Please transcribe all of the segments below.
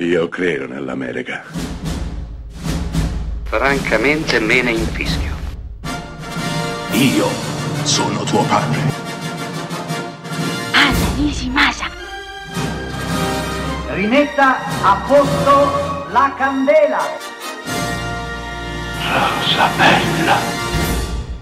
Io credo nell'America. Francamente me ne infischio. Io sono tuo padre. Anna Nishimasa. Rimetta a posto la candela. Rosa bella.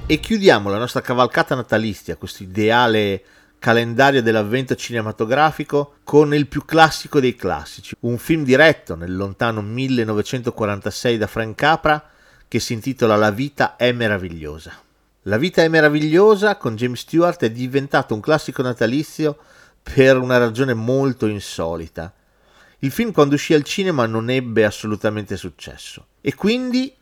E chiudiamo la nostra cavalcata natalizia, questo ideale calendario dell'avvento cinematografico con il più classico dei classici, un film diretto nel lontano 1946 da Frank Capra che si intitola La vita è meravigliosa. La vita è meravigliosa con James Stewart è diventato un classico natalizio per una ragione molto insolita. Il film quando uscì al cinema non ebbe assolutamente successo e quindi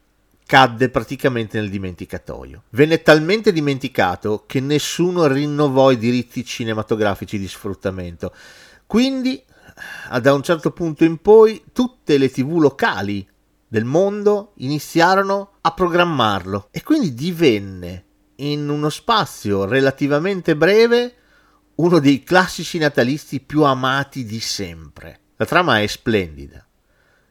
cadde praticamente nel dimenticatoio. Venne talmente dimenticato che nessuno rinnovò i diritti cinematografici di sfruttamento. Quindi, da un certo punto in poi, tutte le tv locali del mondo iniziarono a programmarlo e quindi divenne in uno spazio relativamente breve uno dei classici natalizi più amati di sempre. La trama è splendida.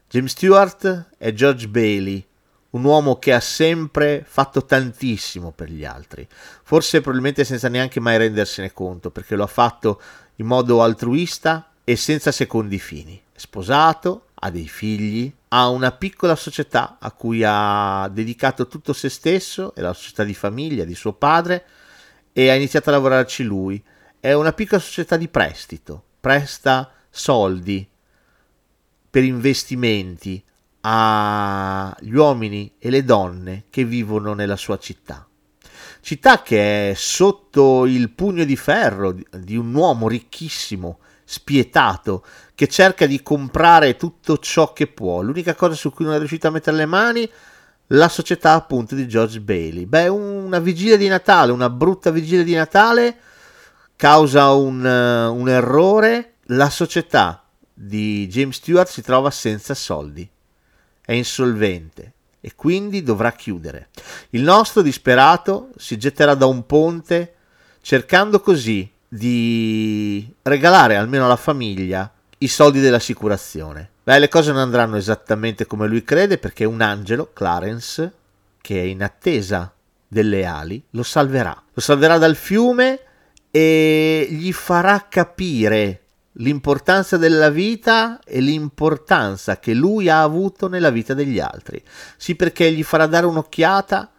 James Stewart è George Bailey, un uomo che ha sempre fatto tantissimo per gli altri, forse probabilmente senza neanche mai rendersene conto, perché lo ha fatto in modo altruista e senza secondi fini. È sposato, ha dei figli, ha una piccola società a cui ha dedicato tutto se stesso, è la società di famiglia di suo padre, e ha iniziato a lavorarci lui. È una piccola società di prestito, presta soldi per investimenti agli uomini e le donne che vivono nella sua città. Città che è sotto il pugno di ferro di un uomo ricchissimo, spietato, che cerca di comprare tutto ciò che può. L'unica cosa su cui non è riuscito a mettere le mani la società appunto di George Bailey. Beh, una vigilia di Natale, una brutta vigilia di Natale causa un, un errore. La società di James Stewart si trova senza soldi è insolvente e quindi dovrà chiudere. Il nostro disperato si getterà da un ponte cercando così di regalare almeno alla famiglia i soldi dell'assicurazione. Beh, le cose non andranno esattamente come lui crede perché un angelo, Clarence, che è in attesa delle ali, lo salverà. Lo salverà dal fiume e gli farà capire l'importanza della vita e l'importanza che lui ha avuto nella vita degli altri. Sì, perché gli farà dare un'occhiata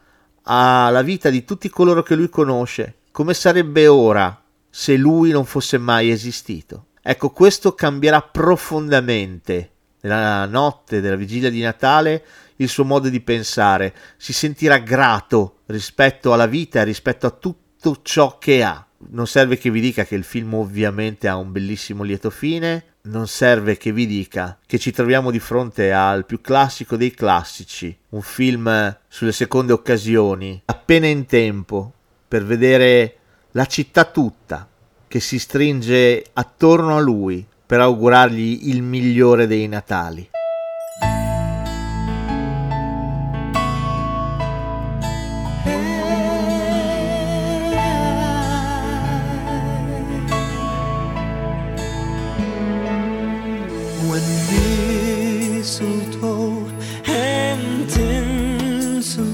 alla vita di tutti coloro che lui conosce, come sarebbe ora se lui non fosse mai esistito. Ecco, questo cambierà profondamente nella notte della vigilia di Natale il suo modo di pensare, si sentirà grato rispetto alla vita e rispetto a tutto ciò che ha non serve che vi dica che il film ovviamente ha un bellissimo lieto fine, non serve che vi dica che ci troviamo di fronte al più classico dei classici, un film sulle seconde occasioni, appena in tempo per vedere la città tutta che si stringe attorno a lui per augurargli il migliore dei Natali. and mistletoe and tinsel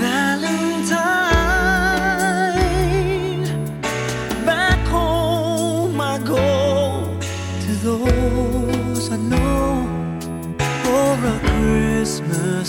Valentine. Back home I go to those I know for a Christmas.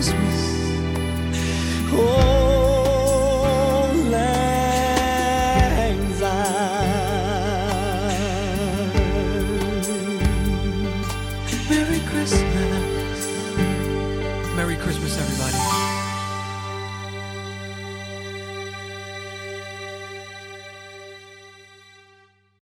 Christmas.